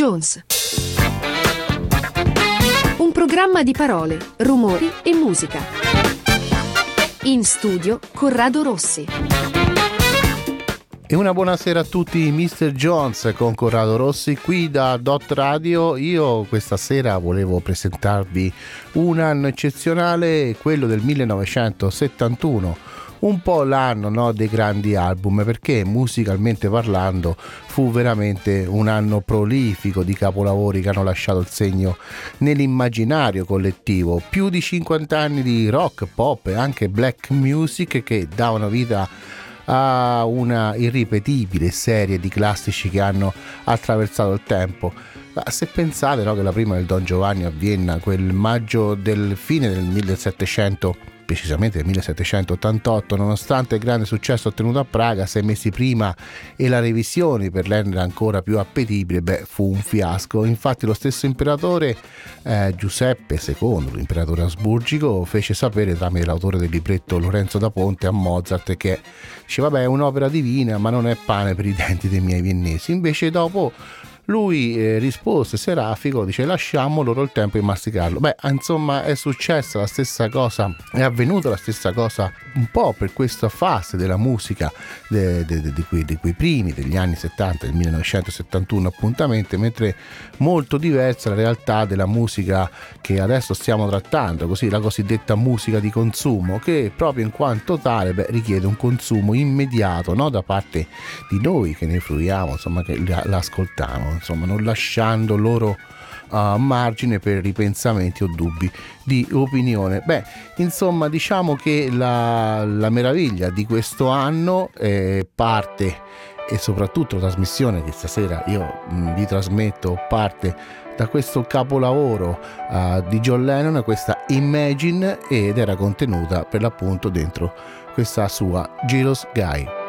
Jones. Un programma di parole, rumori e musica. In studio Corrado Rossi. E una buonasera a tutti, Mr. Jones con Corrado Rossi qui da Dot Radio. Io questa sera volevo presentarvi un anno eccezionale, quello del 1971 un po' l'anno no, dei grandi album perché musicalmente parlando fu veramente un anno prolifico di capolavori che hanno lasciato il segno nell'immaginario collettivo più di 50 anni di rock, pop e anche black music che davano vita a una irripetibile serie di classici che hanno attraversato il tempo. Se pensate no, che la prima del Don Giovanni a Vienna, quel maggio del fine del 1700 precisamente nel 1788, nonostante il grande successo ottenuto a Praga sei mesi prima e la revisione per rendere ancora più appetibile, beh, fu un fiasco. Infatti lo stesso imperatore eh, Giuseppe II, l'imperatore asburgico, fece sapere tramite l'autore del libretto Lorenzo da Ponte a Mozart che dice vabbè è un'opera divina ma non è pane per i denti dei miei viennesi. Invece dopo lui eh, rispose serafico, dice lasciamo loro il tempo di masticarlo. Beh, insomma è successa la stessa cosa, è avvenuta la stessa cosa un po' per questa fase della musica de, quei, di, quei, primi degli anni 70, del 1971 appuntamento, mentre molto diversa la realtà della musica che adesso stiamo trattando, così la cosiddetta musica di consumo, che proprio in quanto tale beh, richiede un consumo immediato no? da parte di noi che ne fruiamo, insomma che l'ascoltiamo insomma, non lasciando loro uh, margine per ripensamenti o dubbi di opinione. Beh, insomma, diciamo che la, la meraviglia di questo anno eh, parte e soprattutto la trasmissione che stasera io mh, mm, vi trasmetto parte da questo capolavoro uh, di John Lennon, questa Imagine, ed era contenuta per l'appunto dentro questa sua Jealous Guy.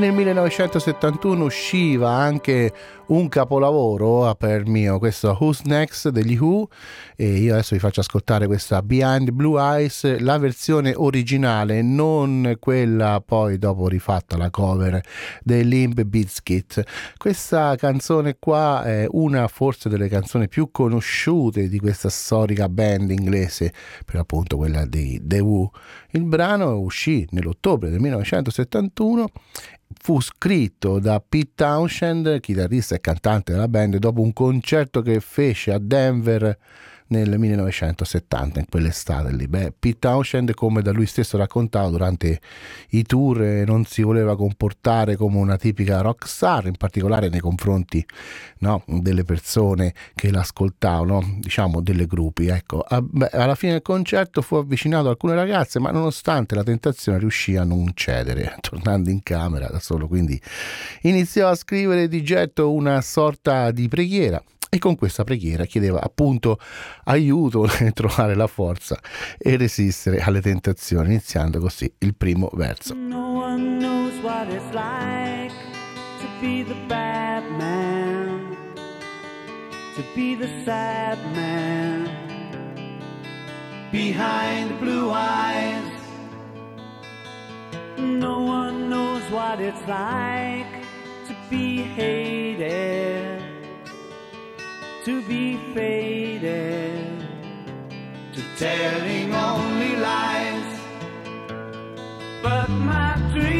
Nel 1971 usciva anche un capolavoro per mio, questo Who's Next degli Who e io adesso vi faccio ascoltare questa Behind Blue Eyes, la versione originale, non quella poi dopo rifatta la cover dei Limp Bizkit. Questa canzone qua è una forse delle canzoni più conosciute di questa storica band inglese, per appunto quella di The Who. Il brano uscì nell'ottobre del 1971 fu scritto da Pete Townshend, chitarrista e cantante della band, dopo un concerto che fece a Denver nel 1970, in quell'estate lì. Beh, Pete Townshend, come da lui stesso raccontato durante i tour, non si voleva comportare come una tipica rock star, in particolare nei confronti no, delle persone che l'ascoltavano, diciamo delle gruppi. Ecco. Alla fine del concerto fu avvicinato a alcune ragazze, ma nonostante la tentazione riuscì a non cedere, tornando in camera da solo. Quindi iniziò a scrivere di getto una sorta di preghiera e con questa preghiera chiedeva appunto aiuto nel trovare la forza e resistere alle tentazioni, iniziando così il primo verso. No one knows what it's like to be the bad man, to be the sad man behind blue eyes. No one knows what it's like to be hated. To be faded to telling only lies. But my dreams,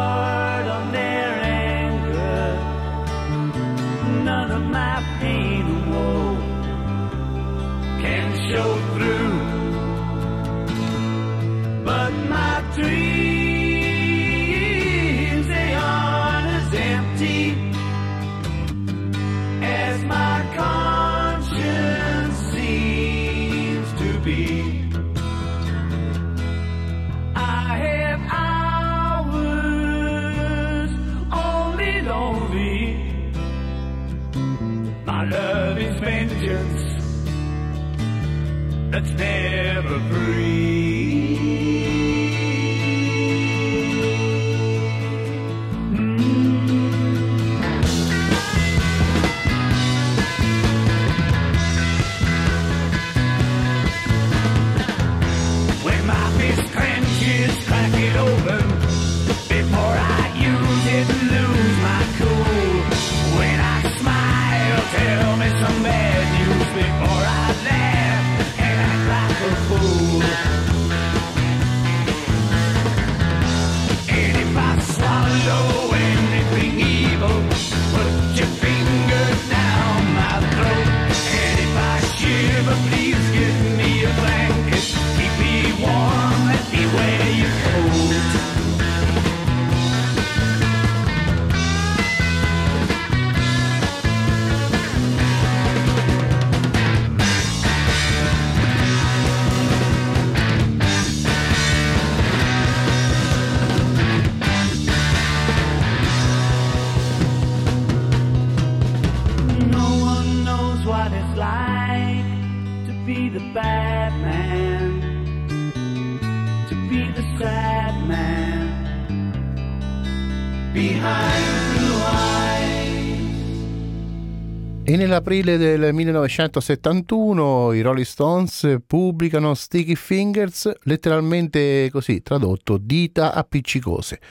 nell'aprile del 1971 i Rolling Stones pubblicano Sticky Fingers, letteralmente così tradotto dita appiccicose.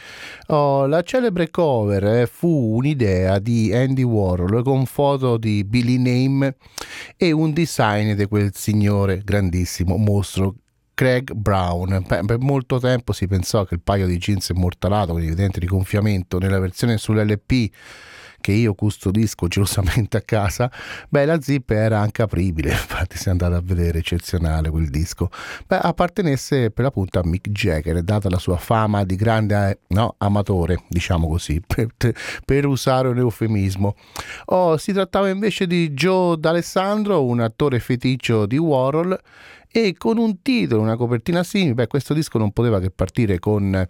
Oh, la celebre cover eh, fu un'idea di Andy Warhol con foto di Billy Name e un design di quel signore grandissimo mostro Craig Brown. Per molto tempo si pensò che il paio di jeans immortalato con evidente rigonfiamento nella versione sull'LP che io custodisco gelosamente a casa, beh, la zip era anche apribile, infatti si è andato a vedere, eccezionale quel disco. Beh, appartenesse per l'appunto a Mick Jagger, data la sua fama di grande no, amatore, diciamo così, per, per usare un eufemismo. Oh, si trattava invece di Joe D'Alessandro, un attore feticcio di Warhol, e con un titolo, una copertina simile, beh questo disco non poteva che partire con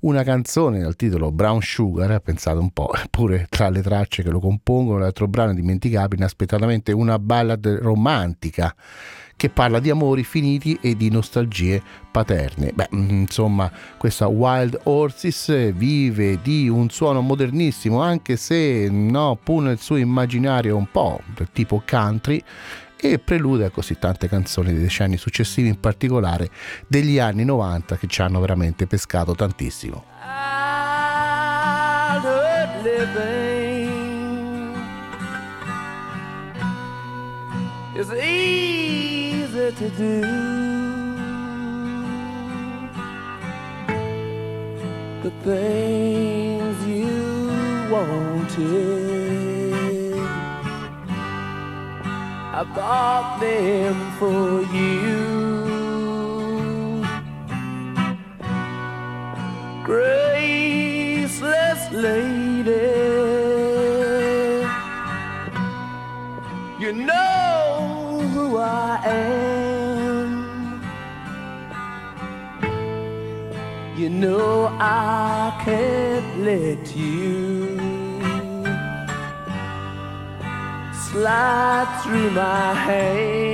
una canzone dal titolo Brown Sugar, pensate un po', eppure tra le tracce che lo compongono l'altro brano indimenticabile, inaspettatamente una ballad romantica che parla di amori finiti e di nostalgie paterne. Beh, mm, insomma, questa Wild Horses vive di un suono modernissimo, anche se no, pur nel suo immaginario un po' tipo country, e prelude a così tante canzoni dei decenni successivi, in particolare degli anni 90 che ci hanno veramente pescato tantissimo. It's easy to do. The things you wanted. I bought them for you. Graceless lady, you know who I am. You know I can't let you. Slide through my hands.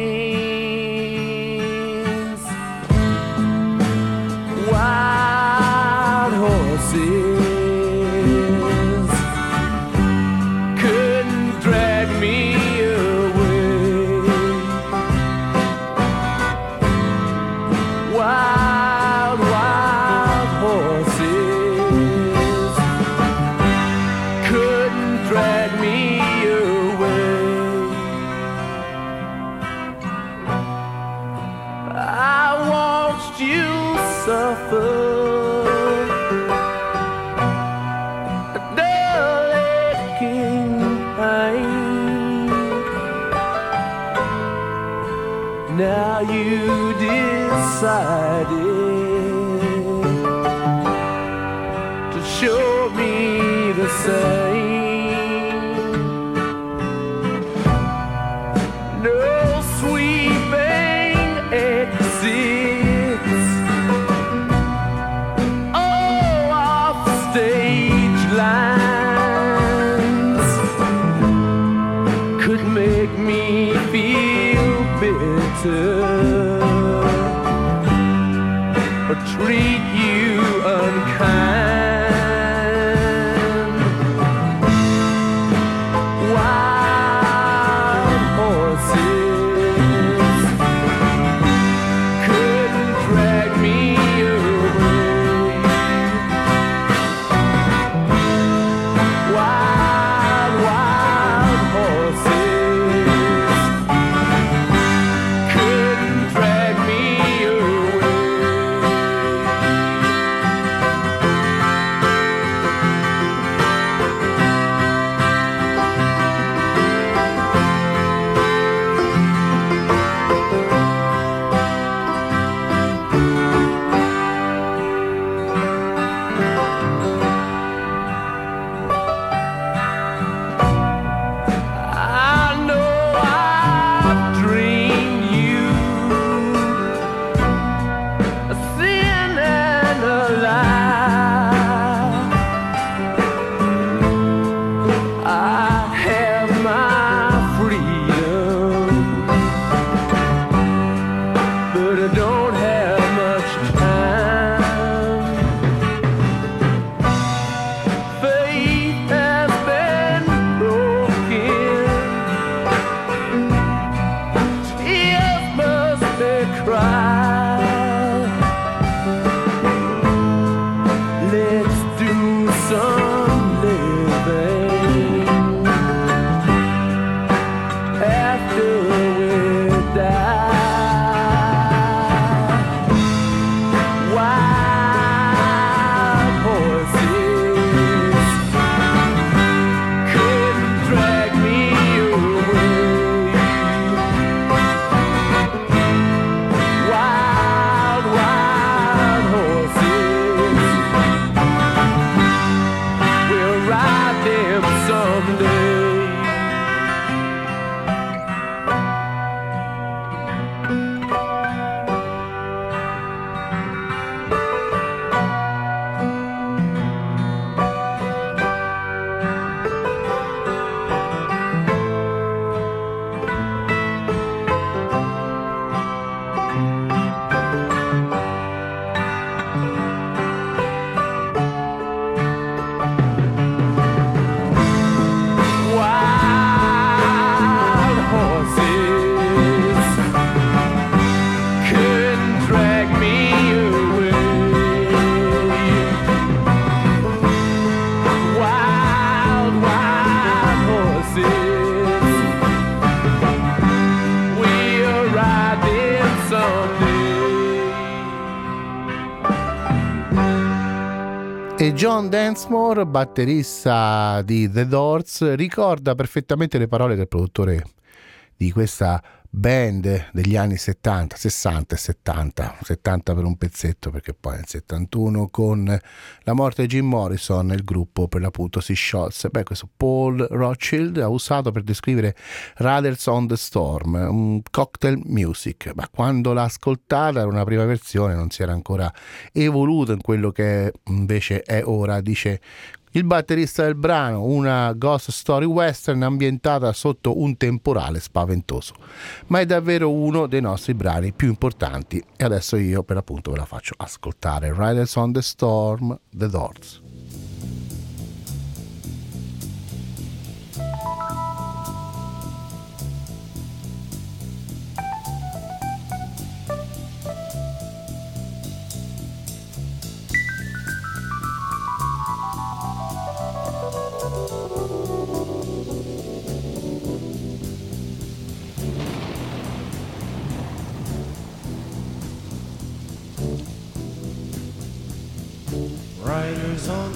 E John Densmore, batterista di The Doors, ricorda perfettamente le parole del produttore di questa band degli anni 70, 60 e 70, 70 per un pezzetto perché poi nel 71 con la morte di Jim Morrison il gruppo per l'appunto si sciolse. Beh, questo Paul Rothschild ha usato per descrivere Riders on the Storm, un cocktail music, ma quando l'ha ascoltata era una prima versione, non si era ancora evoluto in quello che invece è ora, dice il batterista del brano, una ghost story western ambientata sotto un temporale spaventoso. Ma è davvero uno dei nostri brani più importanti e adesso io per appunto ve la faccio ascoltare. Riders on the Storm, The Doors.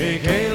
KK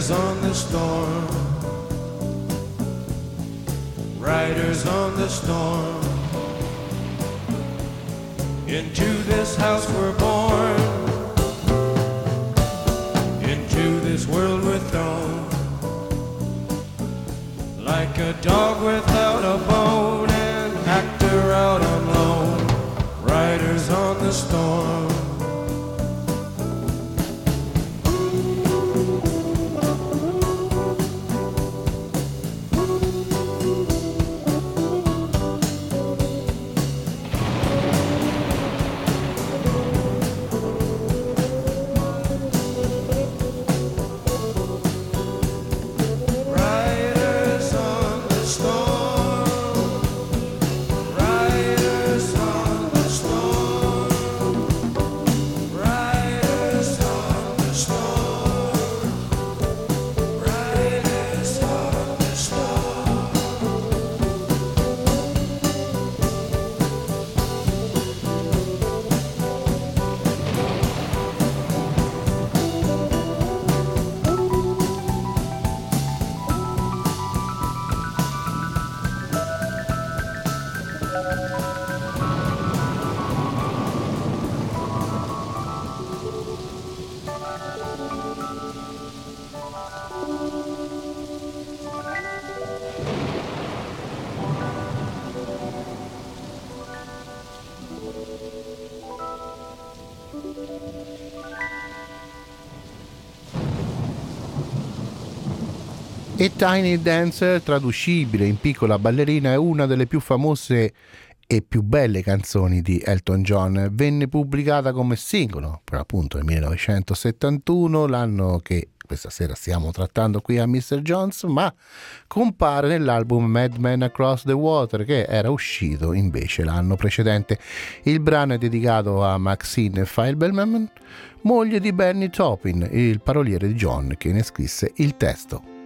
Riders on the storm. Riders on the storm. Into this house we're born. E Tiny Dancer, traducibile in piccola ballerina, è una delle più famose e più belle canzoni di Elton John. Venne pubblicata come singolo, per appunto nel 1971, l'anno che questa sera stiamo trattando qui a Mr. Jones, ma compare nell'album Mad Men Across the Water che era uscito invece l'anno precedente. Il brano è dedicato a Maxine Feilbelman, moglie di Bernie Taupin, il paroliere di John che ne scrisse il testo.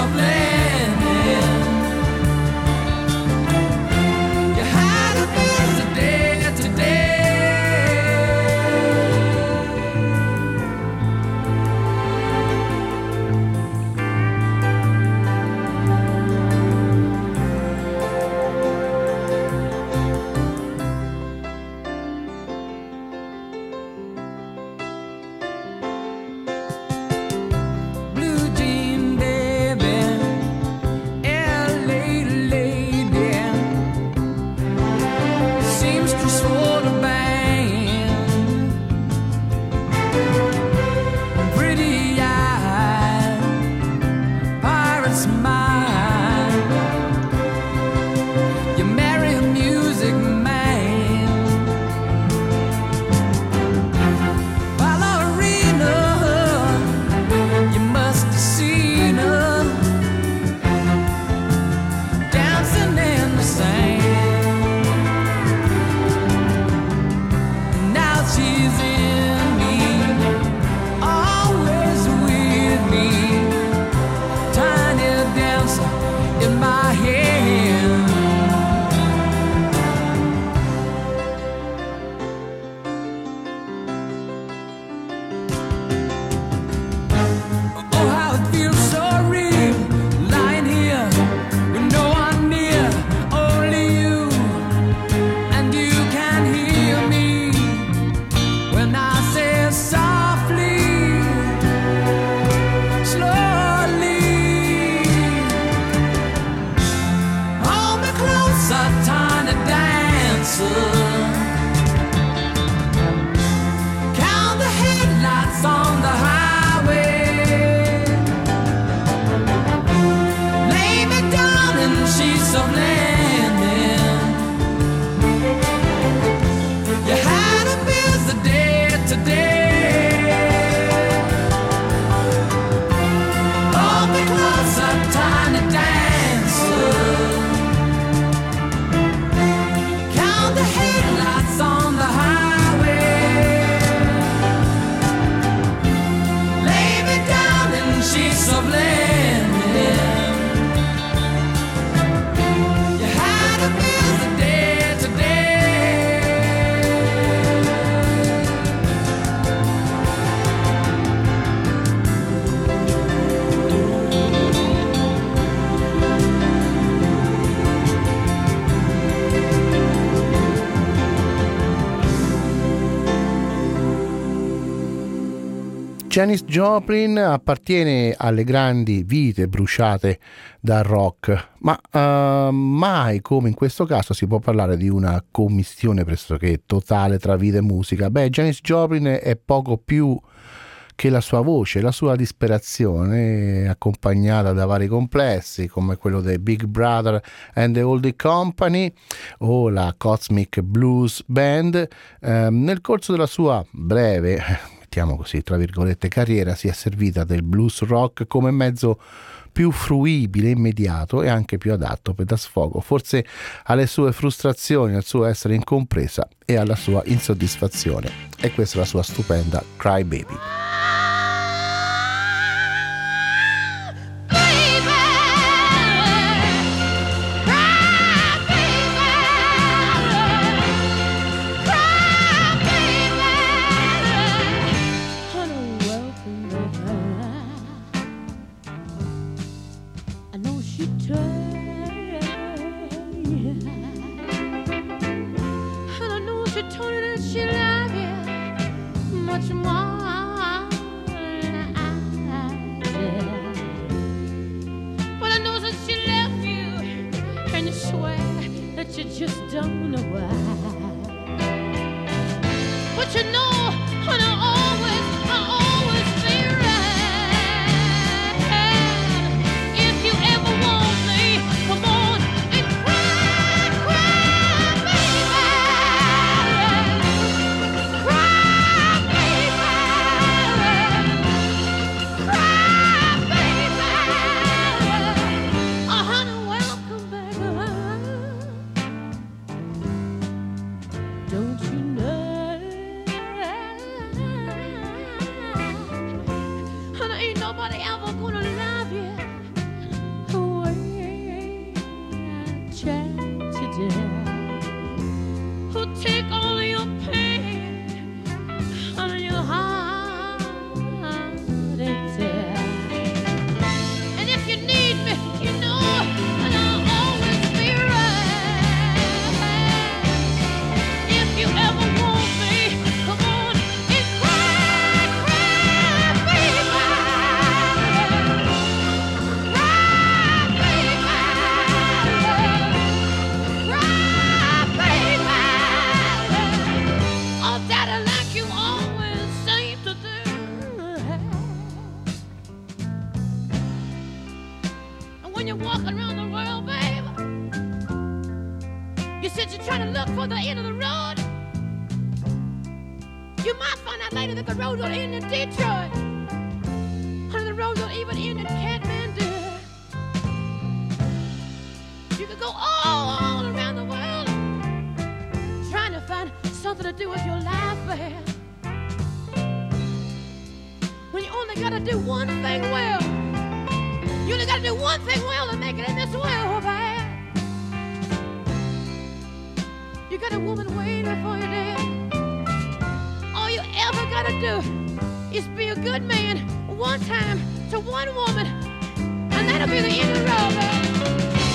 of blame. Janis Joplin appartiene alle grandi vite bruciate dal rock, ma uh, mai come in questo caso si può parlare di una commistione pressoché totale tra vita e musica. Beh, Janis Joplin è poco più che la sua voce, la sua disperazione, accompagnata da vari complessi come quello dei Big Brother and the Oldie Company o la Cosmic Blues Band, eh, nel corso della sua breve mettiamo così, tra virgolette, carriera si è servita del blues rock come mezzo più fruibile, immediato e anche più adatto per dar sfogo forse alle sue frustrazioni, al suo essere incompresa e alla sua insoddisfazione. E questa è la sua stupenda Cry Baby. Just don't know why.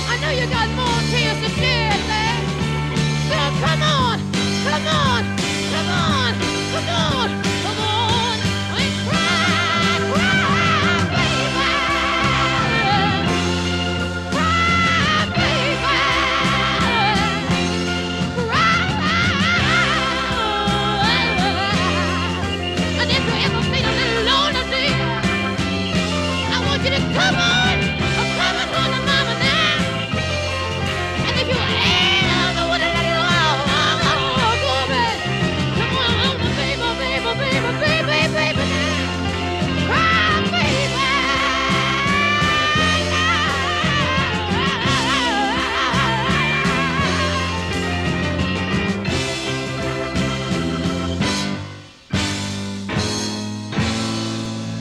I know you got more tears to shed, babe. So come on, come on,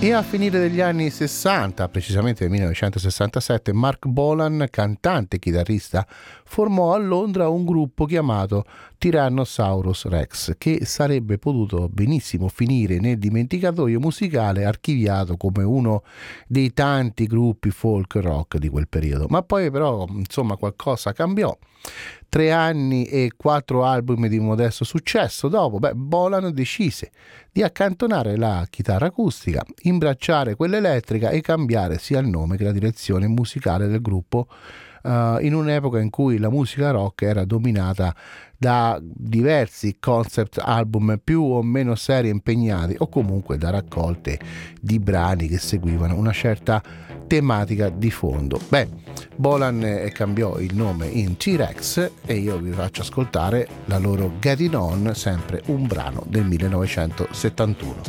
E a finire degli anni 60, precisamente nel 1967, Mark Bolan, cantante e chitarrista, formò a Londra un gruppo chiamato Tyrannosaurus Rex, che sarebbe potuto benissimo finire nel dimenticatoio musicale archiviato come uno dei tanti gruppi folk rock di quel periodo. Ma poi però, insomma, qualcosa cambiò tre anni e quattro album di modesto successo dopo, beh, Bolan decise di accantonare la chitarra acustica, imbracciare quella elettrica e cambiare sia il nome che la direzione musicale del gruppo Uh, in un'epoca in cui la musica rock era dominata da diversi concept album più o meno serie impegnati o comunque da raccolte di brani che seguivano una certa tematica di fondo. Beh, Bolan cambiò il nome in T-Rex e io vi faccio ascoltare la loro Getting On, sempre un brano del 1971.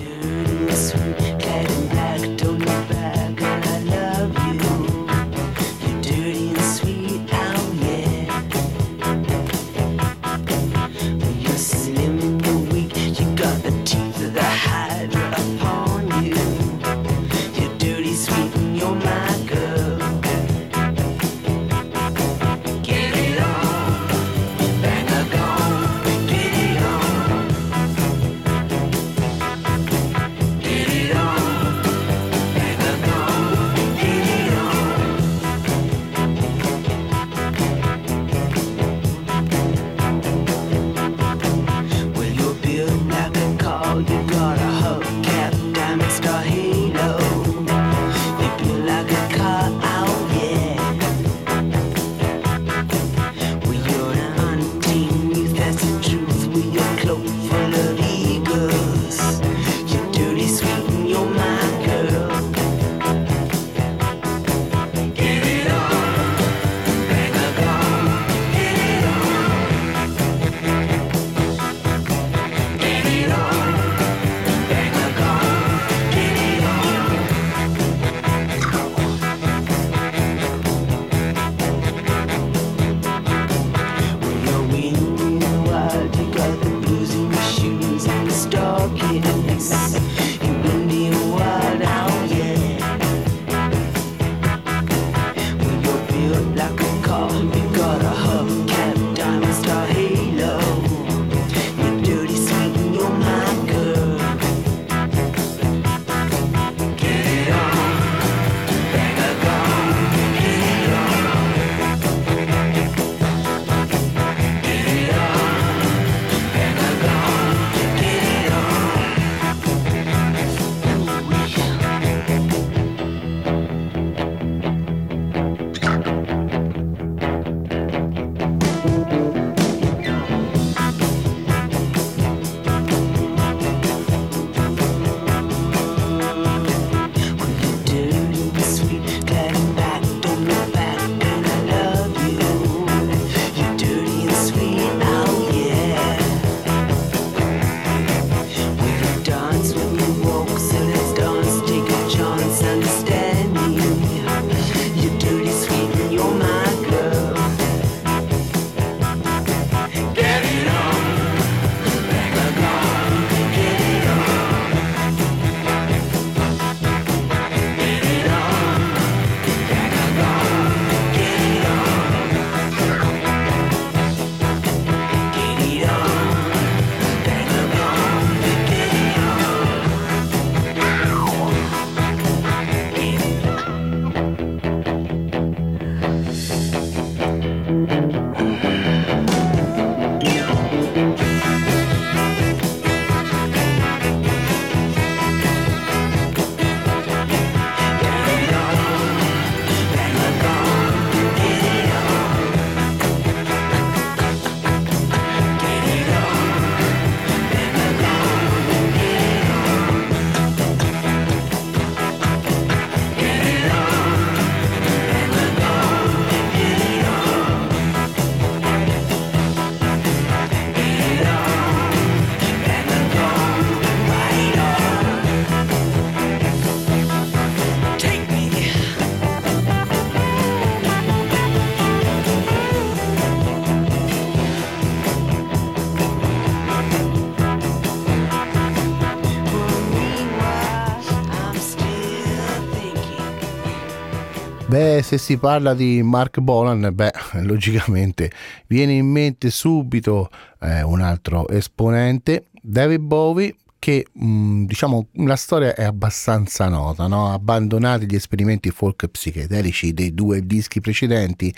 se si parla di Mark Bolan, beh, logicamente viene in mente subito eh, un altro esponente, David Bowie, che mm, diciamo la storia è abbastanza nota, no? abbandonati gli esperimenti folk psichedelici dei due dischi precedenti,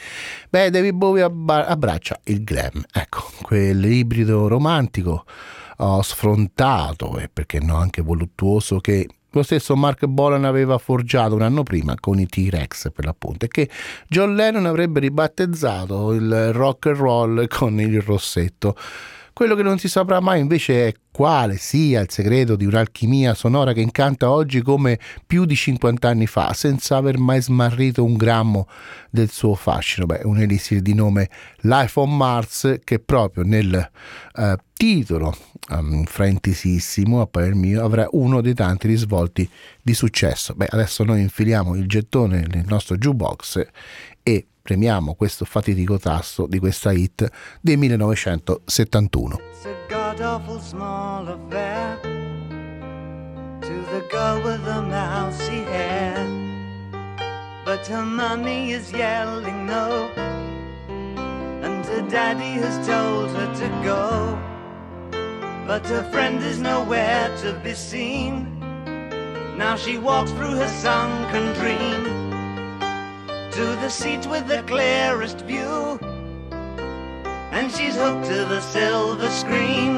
beh David Bowie abbra- abbraccia il glam, ecco, quell'ibrido romantico oh, sfrontato e perché no anche voluttuoso che lo stesso Mark Bolan aveva forgiato un anno prima con i T-Rex per l'appunto e che John Lennon avrebbe ribattezzato il rock and roll con il rossetto. Quello che non si saprà mai invece è quale sia il segreto di un'alchimia sonora che incanta oggi come più di 50 anni fa, senza aver mai smarrito un grammo del suo fascino. Beh, un elixir di nome Life on Mars che proprio nel eh, titolo um, fraintisissimo, a parer mio, avrà uno dei tanti risvolti di successo. Beh, adesso noi infiliamo il gettone nel nostro jukebox e premiamo questo fatidico tasto di questa hit del 1971. It's a god awful small affair to the girl with the mousy hair. But her mommy is yelling no, and her daddy has told her to go. But her friend is nowhere to be seen. Now she walks through her sunken dream to the seat with the clearest view and she's hooked to the silver screen.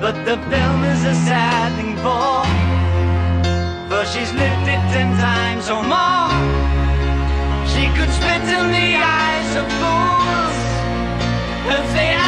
But the film is a sad thing for, for she's lived it ten times or more. She could spit in the eyes of fools if they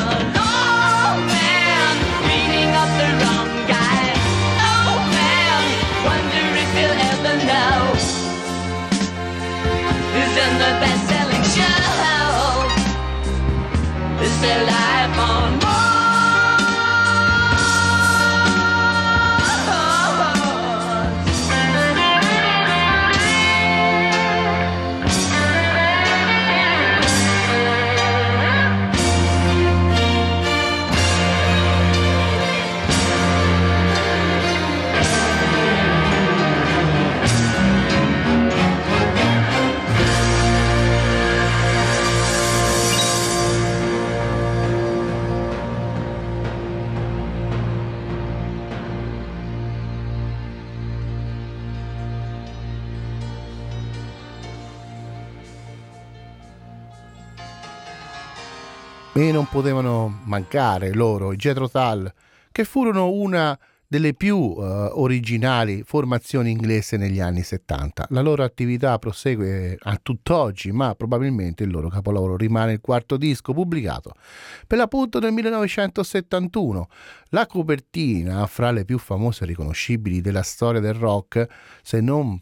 the best-selling show. Is their life on E non potevano mancare loro, i Jethro Tull, che furono una delle più eh, originali formazioni inglese negli anni 70. La loro attività prosegue a tutt'oggi, ma probabilmente il loro capolavoro rimane il quarto disco pubblicato per l'appunto nel 1971. La copertina, fra le più famose e riconoscibili della storia del rock, se non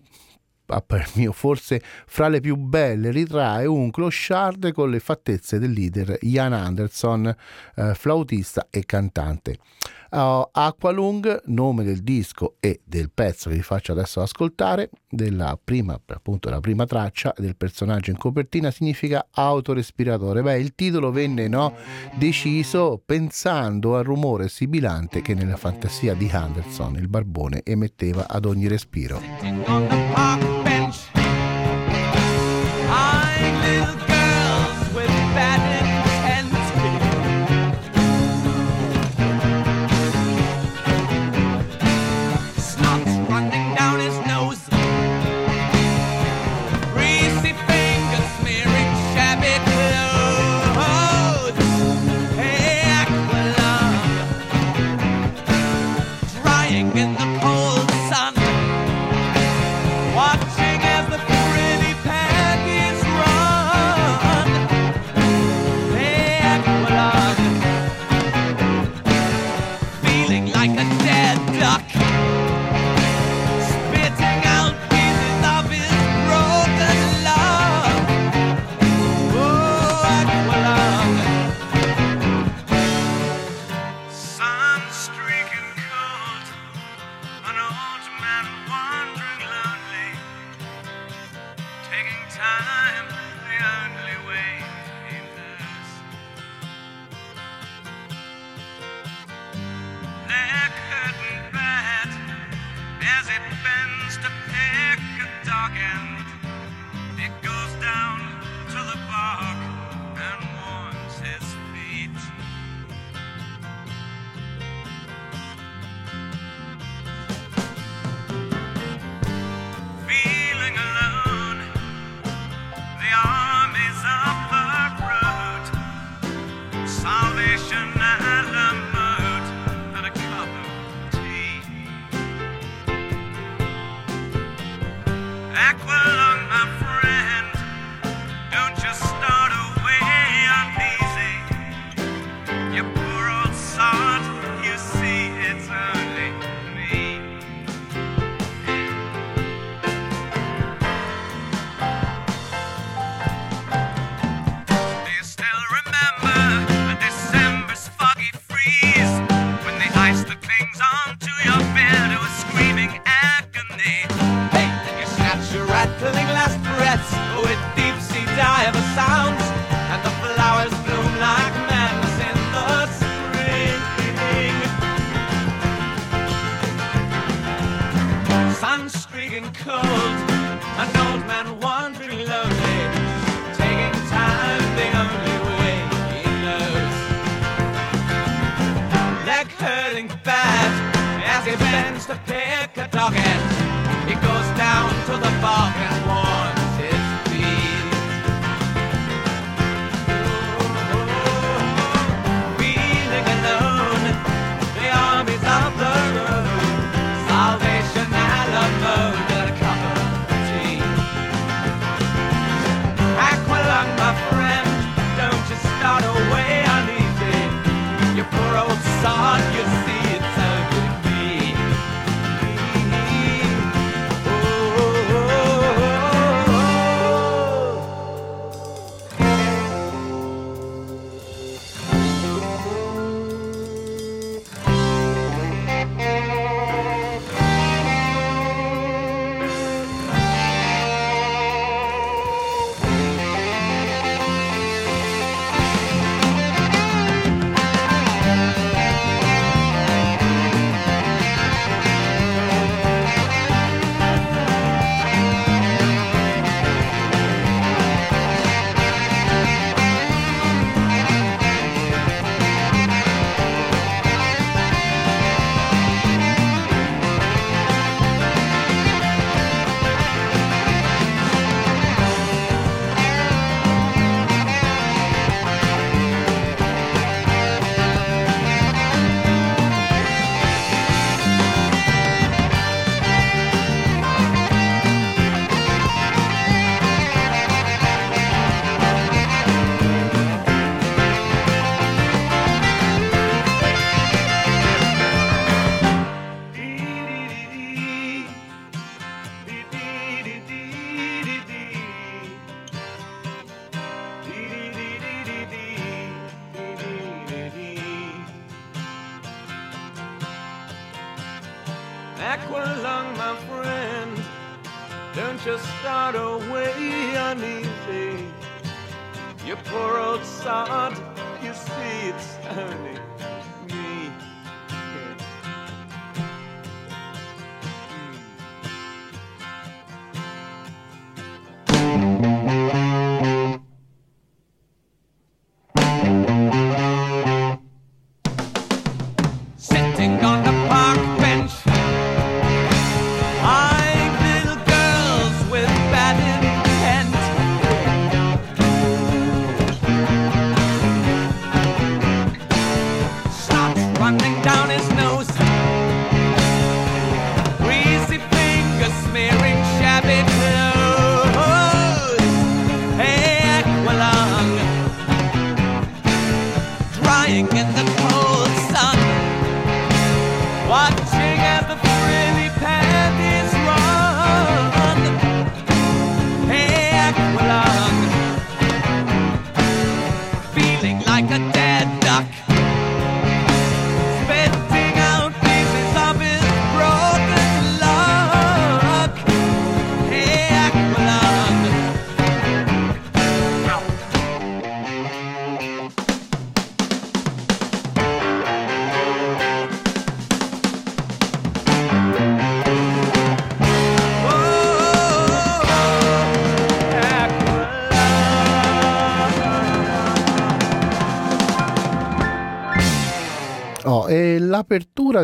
a parer mio forse fra le più belle, ritrae un clochard con le fattezze del leader Ian Anderson, eh, flautista e cantante. Uh, Aqualung, nome del disco e del pezzo che vi faccio adesso ascoltare, della prima, appunto, la prima traccia del personaggio in copertina significa autorespiratore. Beh, il titolo venne no, deciso pensando al rumore sibilante che nella fantasia di Anderson il barbone emetteva ad ogni respiro.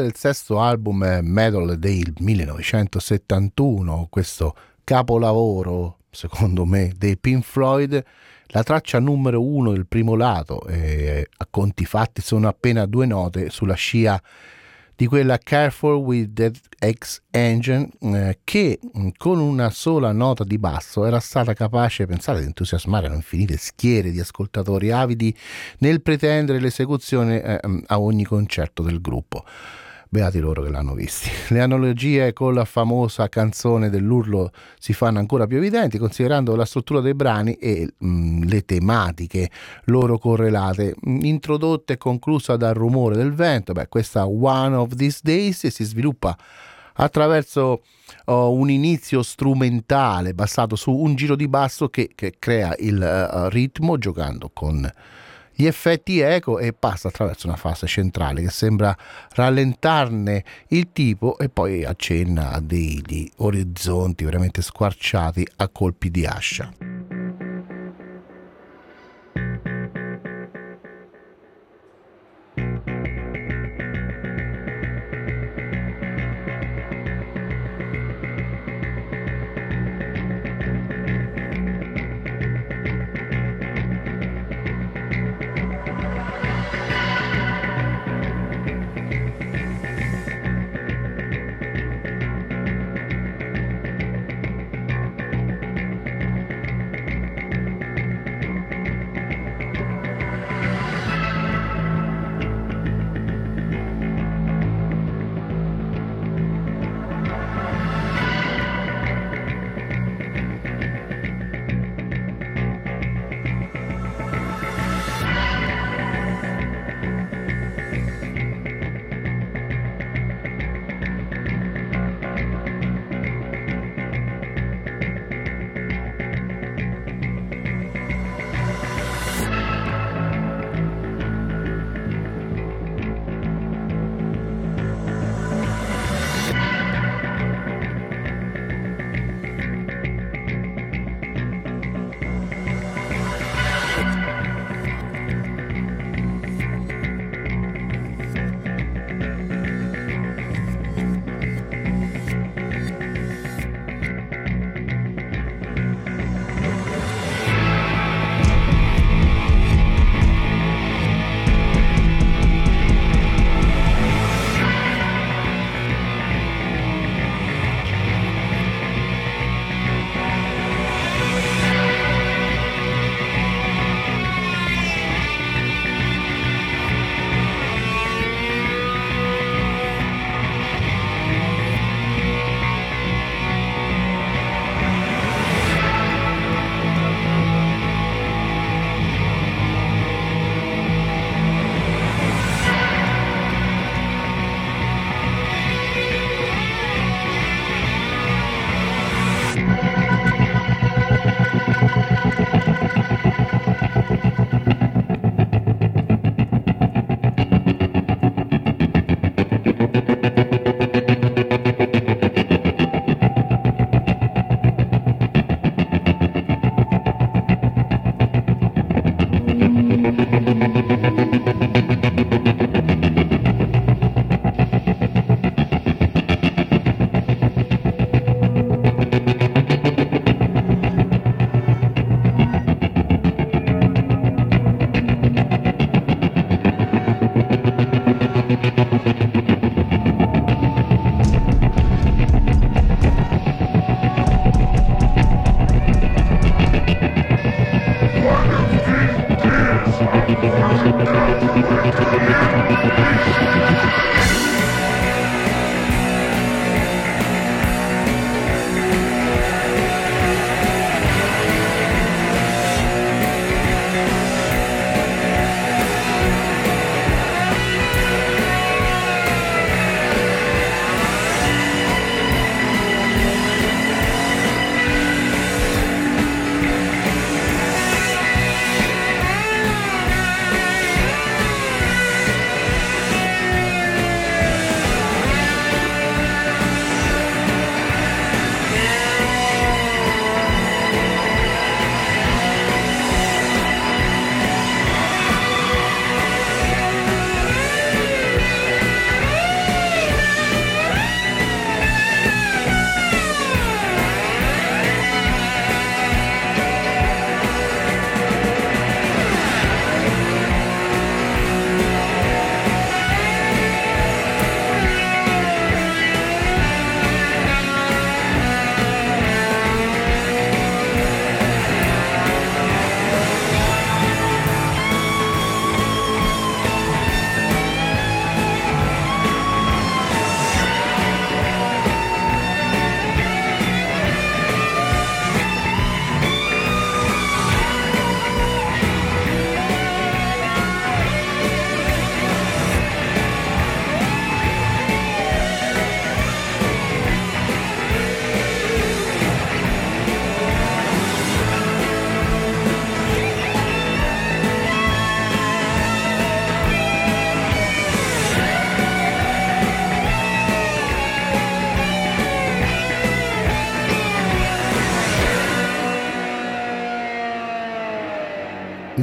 Del sesto album Metal del 1971, questo capolavoro, secondo me, dei Pink Floyd, la traccia numero uno del primo lato, e a conti fatti sono appena due note sulla scia di quella Careful with That X Engine eh, che mh, con una sola nota di basso era stata capace, pensate, di entusiasmare infinite schiere di ascoltatori avidi nel pretendere l'esecuzione eh, mh, a ogni concerto del gruppo. Beati loro che l'hanno visti. Le analogie con la famosa canzone dell'urlo si fanno ancora più evidenti considerando la struttura dei brani e mh, le tematiche loro correlate, mh, introdotta e conclusa dal rumore del vento. Beh, questa One of These Days si sviluppa attraverso oh, un inizio strumentale basato su un giro di basso che, che crea il eh, ritmo giocando con gli effetti eco e passa attraverso una fase centrale che sembra rallentarne il tipo e poi accenna a degli orizzonti veramente squarciati a colpi di ascia. Thank you.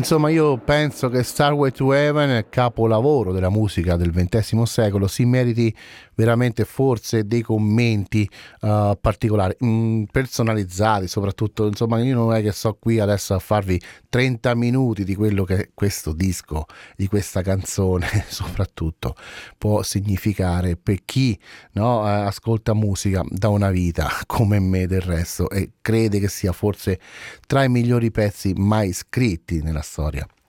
Insomma, io penso che Starway to Heaven, capolavoro della musica del XX secolo, si meriti veramente forse dei commenti uh, particolari, mm, personalizzati soprattutto. Insomma, io non è che sto qui adesso a farvi 30 minuti di quello che questo disco, di questa canzone soprattutto può significare per chi no, ascolta musica da una vita come me del resto e crede che sia forse tra i migliori pezzi mai scritti nella storia.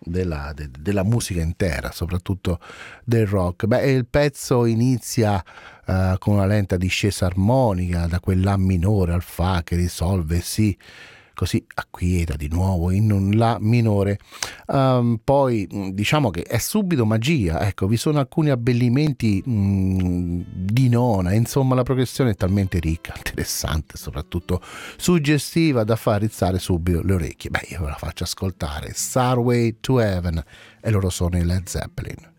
Della, de, della, musica intera, soprattutto del rock. Beh, il pezzo inizia uh, con una lenta discesa armonica da quel La minore al Fa che risolve sì così acquieta di nuovo in un La minore. Um, poi diciamo che è subito magia, ecco, vi sono alcuni abbellimenti mm, di nona, insomma la progressione è talmente ricca, interessante, soprattutto suggestiva da far rizzare subito le orecchie. Beh, io ve la faccio ascoltare. Starway to Heaven e loro sono i Led Zeppelin.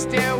still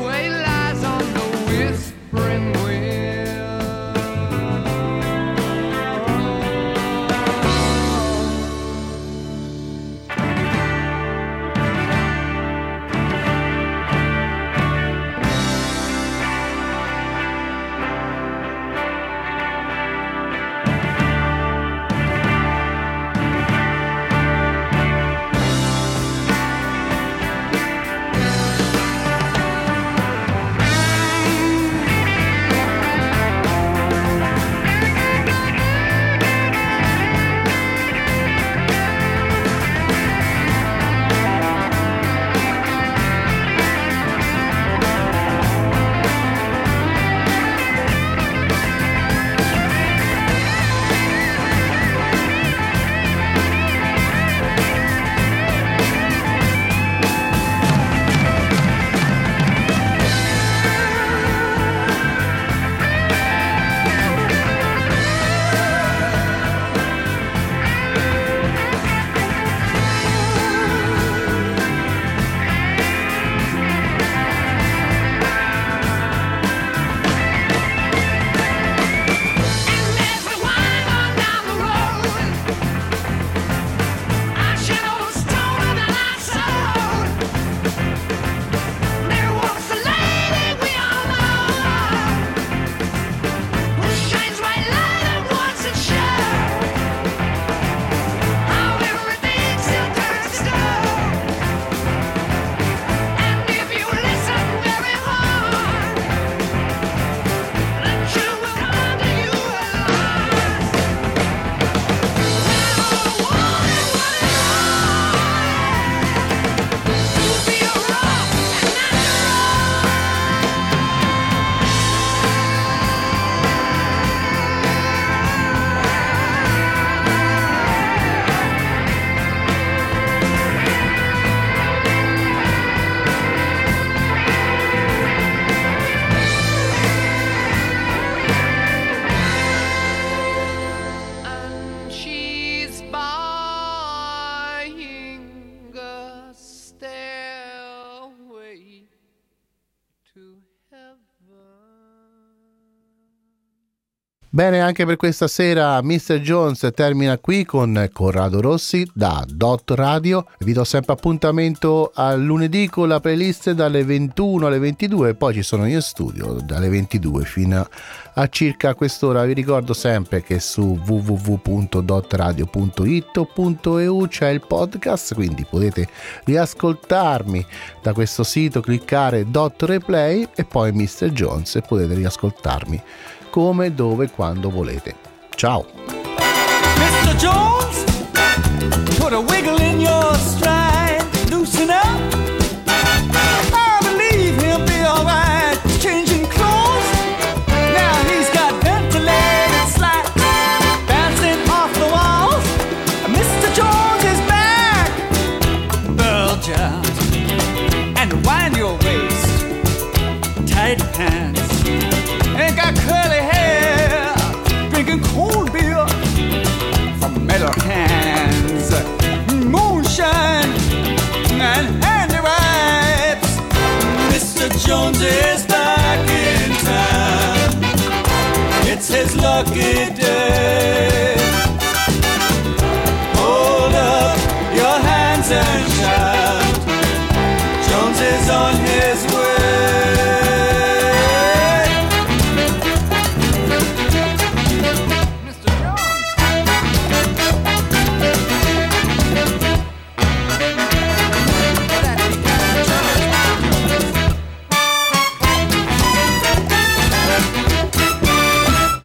Bene, anche per questa sera Mr. Jones termina qui con Corrado Rossi da Dot Radio. Vi do sempre appuntamento a lunedì con la playlist dalle 21 alle 22, poi ci sono io in studio dalle 22 fino a circa quest'ora. Vi ricordo sempre che su www.dotradio.it.eu c'è il podcast, quindi potete riascoltarmi da questo sito, cliccare Dot Replay e poi Mr. Jones e potete riascoltarmi come, dove, quando volete. Ciao! Jones is back in town. It's his lucky day.